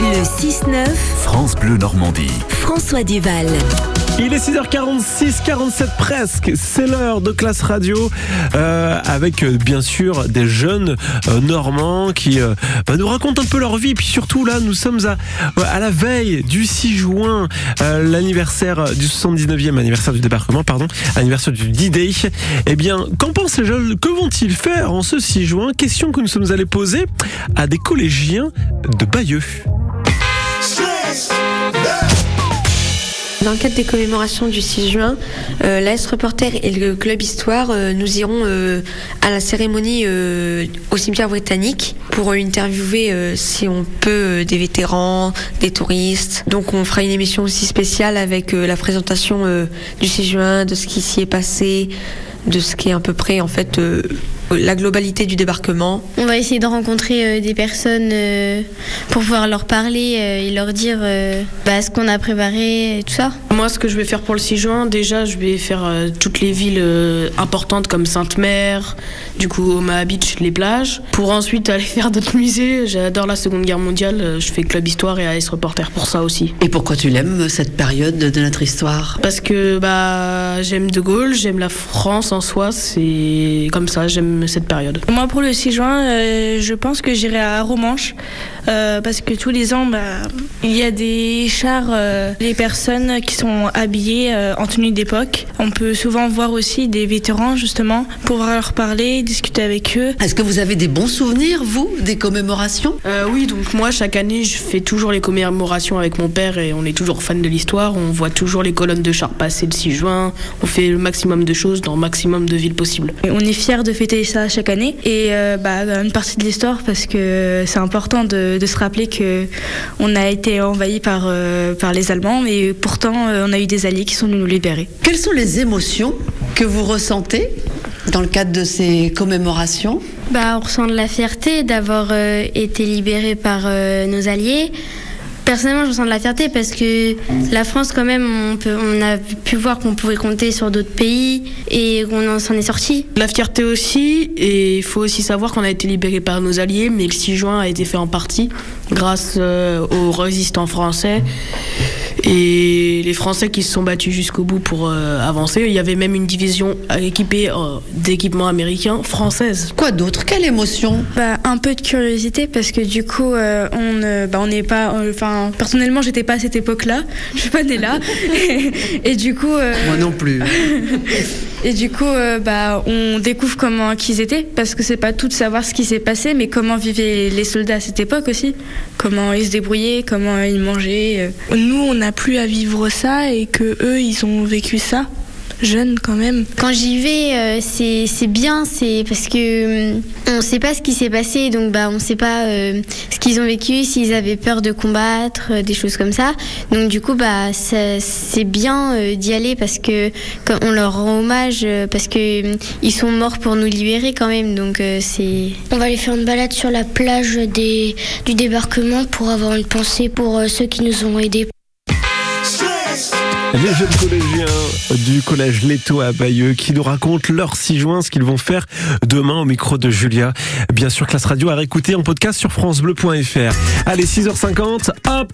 Le 6-9, France Bleu Normandie. François Duval. Il est 6h46, 47 presque. C'est l'heure de classe radio euh, avec euh, bien sûr des jeunes euh, normands qui euh, bah, nous racontent un peu leur vie. Puis surtout là, nous sommes à, à la veille du 6 juin, euh, l'anniversaire du 79e anniversaire du débarquement, pardon, anniversaire du D-Day. Eh bien, qu'en pensent les jeunes? Que vont-ils faire en ce 6 juin? Question que nous sommes allés poser à des collégiens de Bayeux. Dans le cadre des commémorations du 6 juin, euh, l'AS Reporter et le Club Histoire, euh, nous irons euh, à la cérémonie au cimetière britannique pour interviewer, si on peut, des vétérans, des touristes. Donc on fera une émission aussi spéciale avec la présentation du 6 juin, de ce qui s'y est passé, de ce qui est à peu près en fait euh, la globalité du débarquement. On va essayer de rencontrer euh, des personnes euh, pour pouvoir leur parler euh, et leur dire euh, bah, ce qu'on a préparé et tout ça. Moi, ce que je vais faire pour le 6 juin, déjà, je vais faire euh, toutes les villes euh, importantes comme Sainte-Mère, du coup, Omaha Beach, les plages. Pour ensuite aller faire d'autres musées. J'adore la Seconde Guerre mondiale. Je fais Club Histoire et AS Reporter pour ça aussi. Et pourquoi tu l'aimes, cette période de notre histoire? Parce que bah, j'aime De Gaulle, j'aime la France en soi. C'est comme ça, j'aime cette période. Moi, pour le 6 juin, euh, je pense que j'irai à Romanche euh, parce que tous les ans, bah, il y a des chars, euh, les personnes qui sont habillées euh, en tenue d'époque. On peut souvent voir aussi des vétérans, justement, pour leur parler, discuter avec eux. Est-ce que vous avez des bons souvenirs, vous, des commémorations? Euh, oui, donc moi, chaque année, je fais toujours les commémorations avec mon père et on est toujours fan de l'histoire. On voit toujours les colonnes de chars passer le 6 juin. On fait le maximum de choses dans le maximum de villes possibles. On est fiers de fêter ça chaque année et euh, bah, une partie de l'histoire parce que c'est important de, de se rappeler que on a été envahi par, euh, par les Allemands et pourtant euh, on a eu des alliés qui sont venus nous libérer. Quelles sont les émotions que vous ressentez dans le cadre de ces commémorations? Bah, on ressent de la fierté d'avoir euh, été libéré par euh, nos alliés. Personnellement, je ressens de la fierté parce que la France, quand même, on, peut, on a pu voir qu'on pouvait compter sur d'autres pays et qu'on en- s'en est sorti. La fierté aussi, et il faut aussi savoir qu'on a été libéré par nos alliés, mais le 6 juin a été fait en partie grâce euh, aux résistants français et les Français qui se sont battus jusqu'au bout pour euh, avancer. Il y avait même une division équipée euh, d'équipements américains française. Quoi d'autre? Quelle émotion? Bah, un peu de curiosité parce que du coup, euh, on ne- bah, on n'est pas. euh, Enfin, personnellement, j'étais pas à cette époque-là. Je suis pas née là. et, du coup. euh, Moi non plus. Et du coup, euh, bah, on découvre comment qu'ils étaient, parce que c'est pas tout de savoir ce qui s'est passé, mais comment vivaient les soldats à cette époque aussi, comment ils se débrouillaient, comment ils mangeaient. euh. Nous, on n'a plus à vivre ça, et que eux, ils ont vécu ça, jeunes quand même. Quand j'y vais, euh, c'est c'est bien, c'est parce que hum, on sait pas ce qui s'est passé, donc bah on sait pas euh, ce qu'ils ont vécu, s'ils avaient peur de combattre, euh, des choses comme ça. Donc du coup bah ça- c'est bien euh, d'y aller parce que quand on leur rend hommage euh, parce que hum, ils sont morts pour nous libérer quand même, donc euh, c'est. On va aller faire une balade sur la plage des, du débarquement pour avoir une pensée pour euh, ceux qui nous ont aidés. Les jeunes collégiens du collège Leto à Bayeux qui nous racontent leur 6 juin, ce qu'ils vont faire demain au micro de Julia. Bien sûr, classe radio à réécouter en podcast sur FranceBleu.fr. Allez, 6h50, hop